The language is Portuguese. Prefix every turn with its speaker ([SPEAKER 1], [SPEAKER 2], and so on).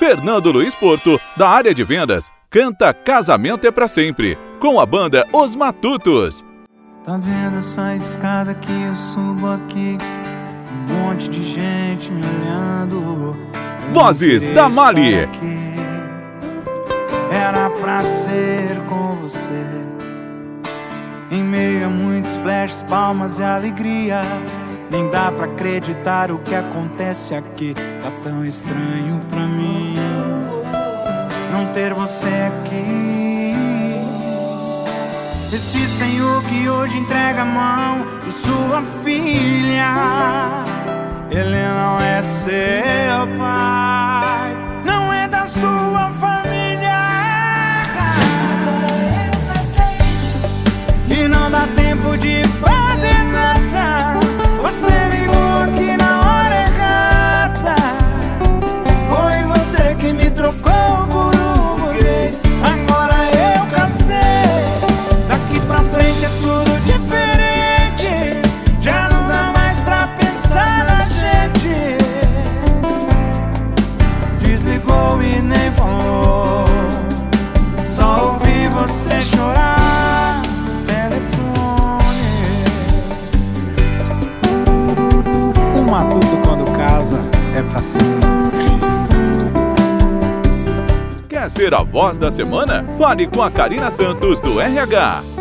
[SPEAKER 1] Fernando Luiz Porto, da área de vendas, canta Casamento é para sempre, com a banda Os Matutos.
[SPEAKER 2] Tá vendo essa escada que eu subo aqui? Um monte de gente me olhando.
[SPEAKER 1] Vozes da Mali.
[SPEAKER 2] Era pra ser com você. Em meio a muitos flashes, palmas e alegrias. Nem dá pra acreditar o que acontece aqui. Tá tão estranho pra mim não ter você aqui. Esse senhor que hoje entrega a mão de sua filha, ele não é seu pai, não é da sua família. E não dá tempo de fazer nada. Você chorar no telefone. O matuto quando casa é pra sempre.
[SPEAKER 1] Quer ser a voz da semana? Fale com a Karina Santos do RH.